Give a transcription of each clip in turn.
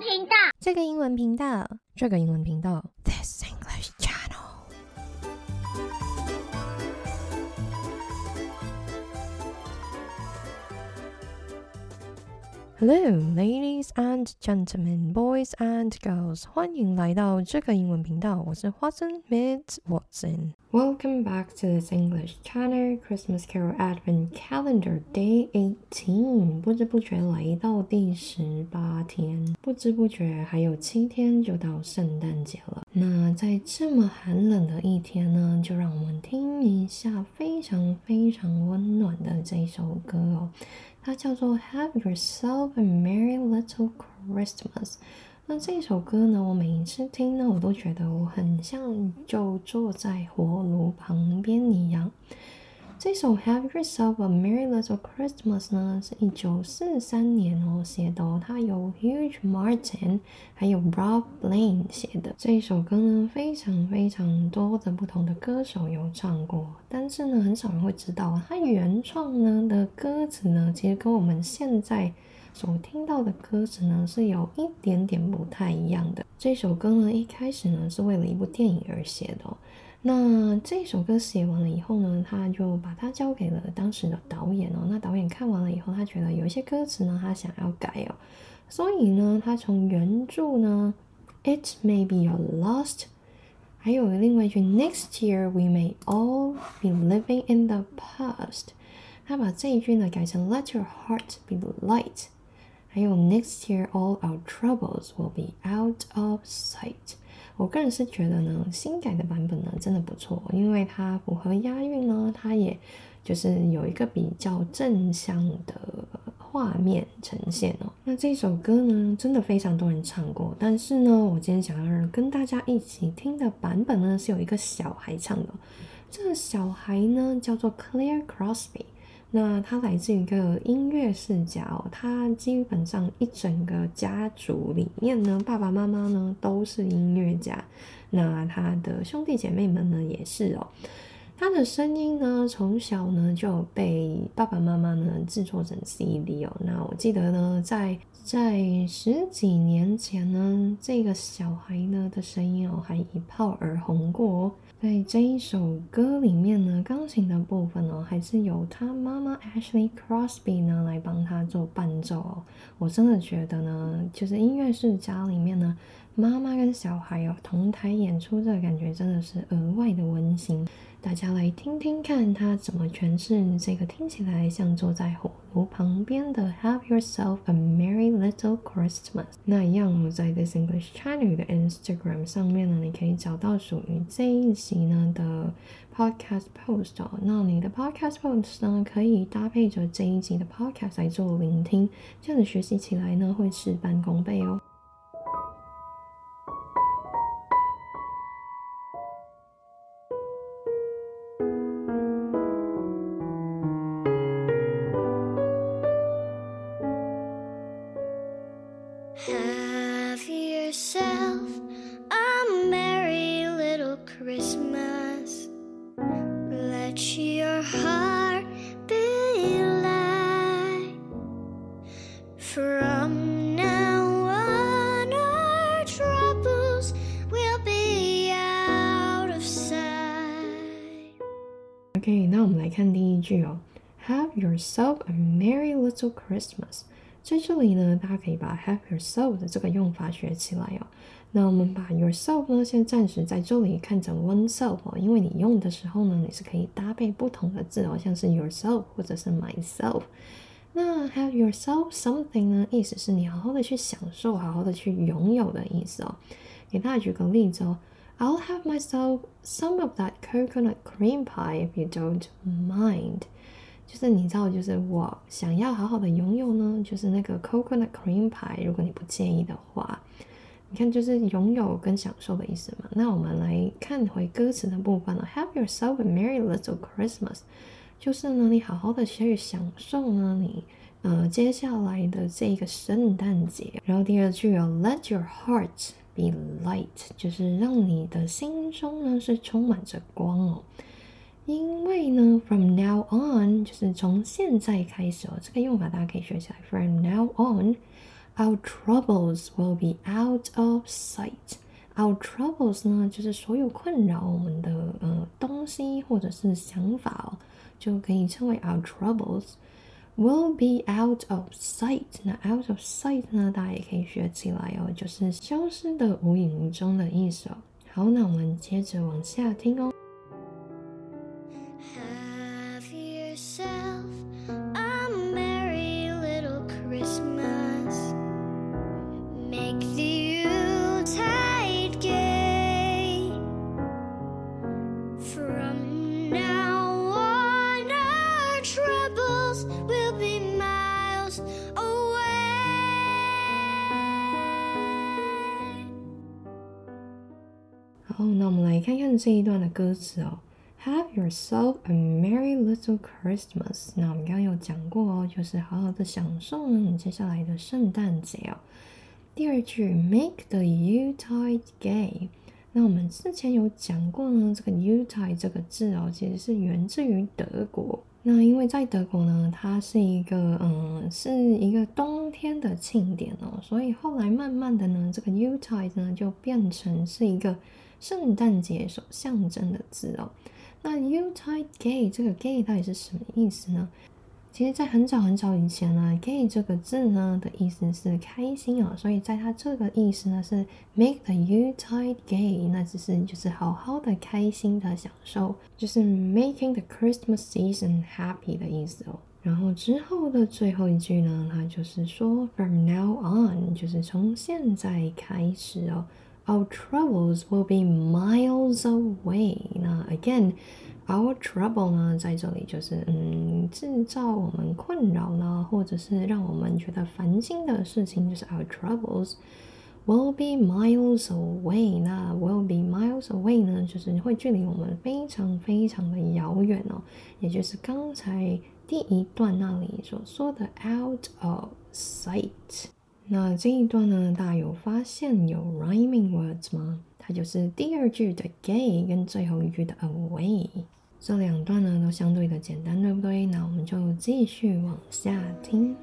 频道，这个英文频道，这个英文频道。Hello, ladies and gentlemen, boys and girls，欢迎来到这个英文频道，我是 Watson Miss Watson。Welcome back to this English channel Christmas Carol Advent Calendar Day Eighteen。不知不觉来到第十八天，不知不觉还有七天就到圣诞节了。那在这么寒冷的一天呢，就让我们听一下非常非常温暖的这首歌哦。它叫做 Have Yourself a Merry Little Christmas。那这首歌呢，我每一次听呢，我都觉得我很像就坐在火炉旁边一样。这首 Have Yourself a Merry Little Christmas 呢，是一九四三年哦写的，它由 Hugh Martin 还有 Rob Lane 写的。这首歌呢，非常非常多的不同的歌手有唱过，但是呢，很少人会知道它原创呢的歌词呢，其实跟我们现在所听到的歌词呢，是有一点点不太一样的。这首歌呢，一开始呢，是为了一部电影而写的。那这首歌写完了以后呢，他就把它交给了当时的导演哦。那导演看完了以后，他觉得有一些歌词呢，他想要改哦，所以呢，他从原著呢，It may be your lost，还有另外一句 Next year we may all be living in the past，他把这一句呢改成 Let your heart be light，还有 Next year all our troubles will be out of sight。我个人是觉得呢，新改的版本呢真的不错，因为它符合押韵呢，它也就是有一个比较正向的画面呈现哦。那这首歌呢，真的非常多人唱过，但是呢，我今天想要跟大家一起听的版本呢，是有一个小孩唱的。这个小孩呢，叫做 Claire Crosby。那他来自一个音乐世家哦，他基本上一整个家族里面呢，爸爸妈妈呢都是音乐家，那他的兄弟姐妹们呢也是哦。他的声音呢，从小呢就被爸爸妈妈呢制作成 CD 哦。那我记得呢，在在十几年前呢，这个小孩呢的声音哦还一炮而红过。在这一首歌里面呢，钢琴的部分呢，还是由他妈妈 Ashley Crosby 呢来帮他做伴奏哦。我真的觉得呢，就是音乐世家里面呢，妈妈跟小孩哦同台演出，这个感觉真的是额外的温馨。大家来听听看他怎么诠释这个听起来像坐在火炉旁边的 Have yourself a merry little Christmas。那一样，我在 This English Channel 的 Instagram 上面呢，你可以找到属于这一集呢的 Podcast Post 哦。那你的 Podcast Post 呢，可以搭配着这一集的 Podcast 来做聆听，这样子学习起来呢，会事半功倍哦。OK，那我们来看第一句哦，Have yourself a merry little Christmas。在这里呢，大家可以把 Have yourself 的这个用法学起来哦。那我们把 yourself 呢，先暂时在这里看成 oneself 哦，因为你用的时候呢，你是可以搭配不同的字哦，像是 yourself 或者是 myself。那 Have yourself something 呢，意思是你好好的去享受，好好的去拥有的意思哦。给大家举个例子哦。I'll have myself some of that coconut cream pie if you don't mind。就是你知道，就是我想要好好的拥有呢，就是那个 coconut cream pie。如果你不介意的话，你看就是拥有跟享受的意思嘛。那我们来看回歌词的部分了。Have yourself a merry little Christmas，就是呢，你好好的去享受呢，你呃接下来的这个圣诞节。然后第二句哦，Let your heart。 Be light，就是让你的心中呢是充满着光哦。因为呢，from now on，就是从现在开始哦，这个用法大家可以学起来。From now on。Our troubles will be out of sight. Our troubles 呢，就是所有困扰我们的呃东西或者是想法哦，就可以称为 our troubles will be out of sight。那 out of sight 呢，大家也可以学起来哦，就是消失的无影无踪的意思哦。好，那我们接着往下听哦。那我们来看看这一段的歌词哦。Have yourself a merry little Christmas。那我们刚刚有讲过哦，就是好好的享受呢你接下来的圣诞节哦。第二句，Make the Yuletide gay。那我们之前有讲过呢，这个 Yuletide 这个字哦，其实是源自于德国。那因为在德国呢，它是一个嗯，是一个冬天的庆典哦，所以后来慢慢的呢，这个 Yuletide 呢就变成是一个圣诞节所象征的字哦。那 Yuletide gay 这个 gay 到底是什么意思呢？其实，在很早很早以前呢，gay 这个字呢的意思是开心啊，所以在它这个意思呢是 make the u t i d e gay，那只是就是好好的开心的享受，就是 making the Christmas season happy 的意思哦。然后之后的最后一句呢，它就是说 from now on，就是从现在开始哦 ，our troubles will be miles away。那 again。Our trouble 呢，在这里就是嗯，制造我们困扰呢，或者是让我们觉得烦心的事情，就是 our troubles will be miles away。那 will be miles away 呢，就是会距离我们非常非常的遥远哦，也就是刚才第一段那里所说的 out of sight。 那这一段呢，大家有发现有 rhyming words 吗？它就是第二句的 gay 跟最后一句的 away，这两段呢都相对的简单，对不对？那我们就继续往下听。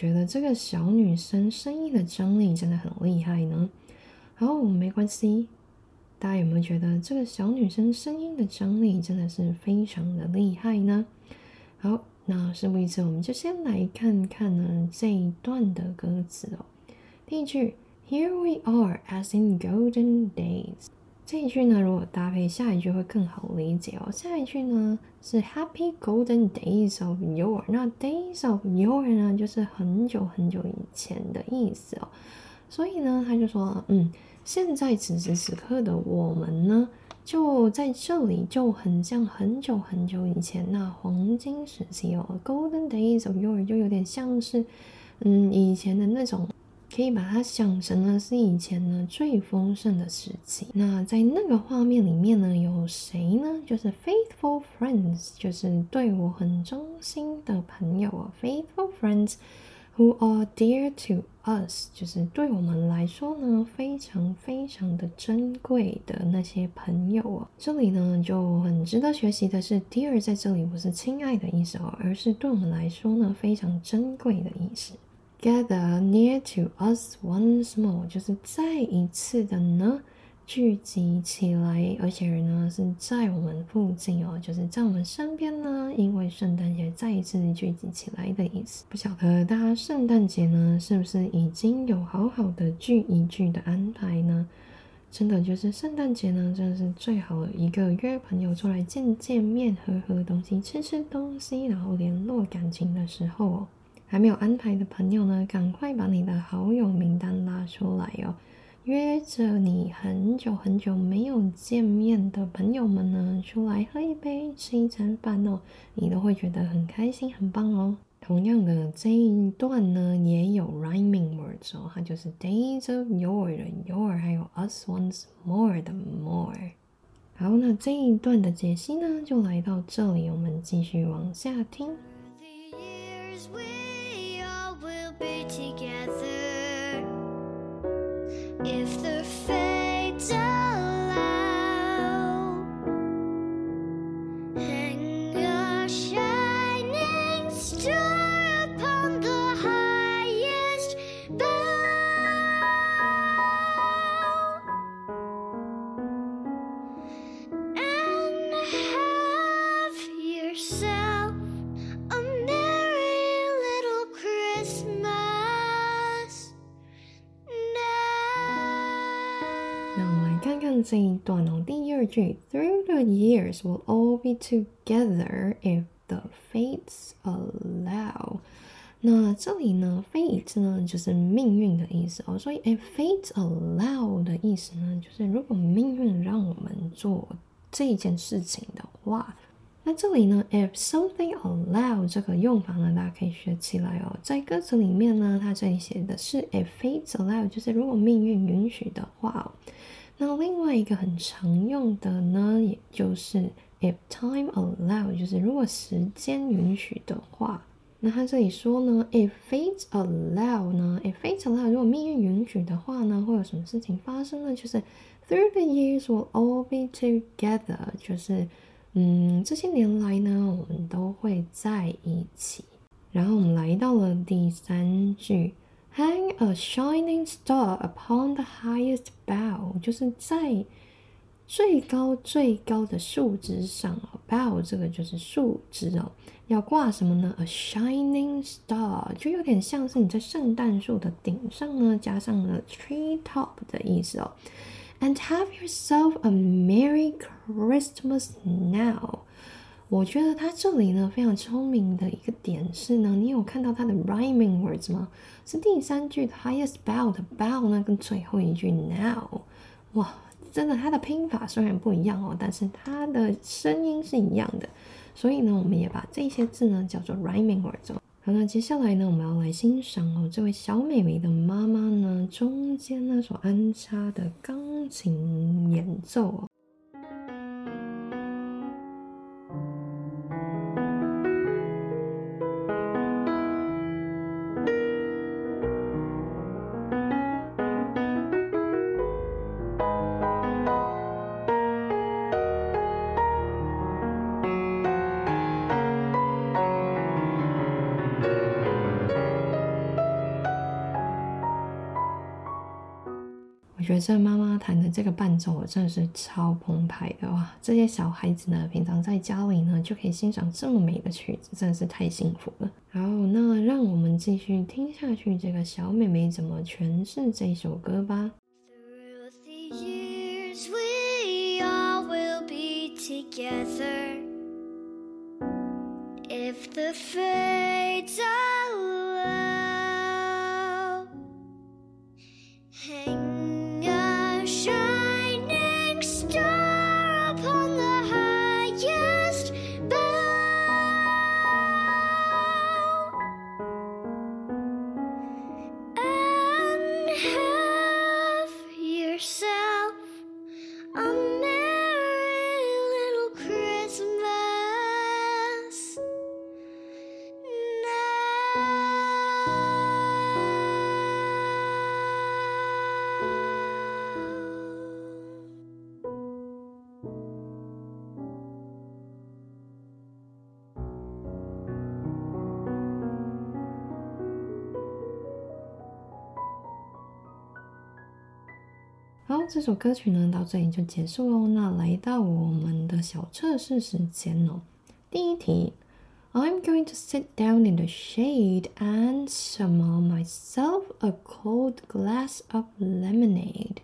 觉得这个小女生声音的张力真的很厉害呢？好，没关系。大家有没有觉得这个小女生声音的张力真的是非常的厉害呢？好，那事不宜迟，我们就先来看看呢这一段的歌词哦。第一句，Here we are as in golden days。这一句呢，如果搭配下一句会更好理解哦。下一句呢是 Happy Golden Days of Your，那 Days of Your 呢就是很久很久以前的意思哦。所以呢，他就说，嗯，现在此时此刻的我们呢，就在这里就很像很久很久以前那黄金时期哦，Golden Days of Your 就有点像是，嗯，以前的那种。可以把它想成呢是以前呢最丰盛的时期。那在那个画面里面呢，有谁呢？就是 faithful friends，就是对我很忠心的朋友啊。faithful friends who are dear to us，就是对我们来说呢非常非常的珍贵的那些朋友啊。这里呢就很值得学习的是，dear 在这里不是亲爱的意思哦，而是对我们来说呢非常珍贵的意思。Gather near to us once more，就是再一次的呢聚集起来，而且呢是在我们附近哦，就是在我们身边呢，因为圣诞节再一次聚集起来的意思。不晓得大家圣诞节呢是不是已经有好好的聚一聚的安排呢？真的就是圣诞节呢，真的是最好一个约朋友出来见见面、喝喝东西、吃吃东西，然后联络感情的时候哦。还没有安排的朋友呢，赶快把你的好友名单拉出来哦，约着你很久很久没有见面的朋友们呢，出来喝一杯、吃一餐饭哦，你都会觉得很开心、很棒哦。同样的这一段呢，也有 rhyming words 哦，它就是 days of yore 的 yore，还有 us once more 的 more。好，那这一段的解析呢，就来到这里，我们继续往下听。这一段哦，第二句，Through the years we'll all be together if the fates allow。那这里呢，fate 呢就是命运的意思哦，所以 if fate allow 的意思呢，就是如果命运让我们做这件事情的话，那这里呢，if something allow 这个用法呢，大家可以学起来哦。在歌词里面呢，它这里写的是 if fate allow，就是如果命运允许的话。那另外一个很常用的呢，也就是 if time allow，就是如果时间允许的话。那他这里说呢，if fate allow 呢，if fate allow，如果命运允许的话呢，会有什么事情发生呢？就是 through the years we'll all be together，就是嗯，这些年来呢，我们都会在一起。然后我们来到了第三句 ，Hang a shining star upon the highest bough，就是在最高最高的树枝上哦，bough 这个就是树枝哦，要挂什么呢？A shining star，就有点像是你在圣诞树的顶上呢，加上了 tree top 的意思哦。And have yourself a merry Christmas now。 我觉得他这里呢非常聪明的一个点是呢，你有看到它的 rhyming words 吗？是第三句 highest bough 的 bough 呢，跟最后一句 now，哇，真的它的拼法虽然不一样哦，但是它的声音是一样的，所以呢，我们也把这些字呢叫做 rhyming words。好，那接下来呢，我们要来欣赏哦，这位小美眉的妈妈呢，中间呢所安插的钢琴演奏哦。我觉得这妈妈弹的这个伴奏我真的是超澎湃的哇！这些小孩子呢，平常在家里呢就可以欣赏这么美的曲子，真的是太幸福了。好，那让我们继续听下去，这个小妹妹怎么诠释这首歌吧。Through the years, we all will be together. If the fates 这首歌曲呢到这里就结束喽。那来到我们的小测试时间哦。第一题，I'm going to sit down in the shade and smell myself a cold glass of lemonade.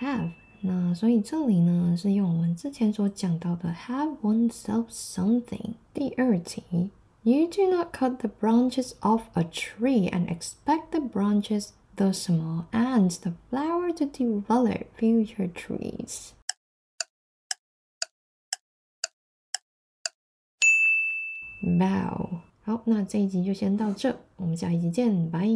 Have，那所以这里呢是用我们之前所讲到的 have oneself something。第二题。 you do not cut the branches off a tree and expect the branches, the small and the flower, to develop future trees. Bow。好，那这一集就先到这，我们下一集见，拜。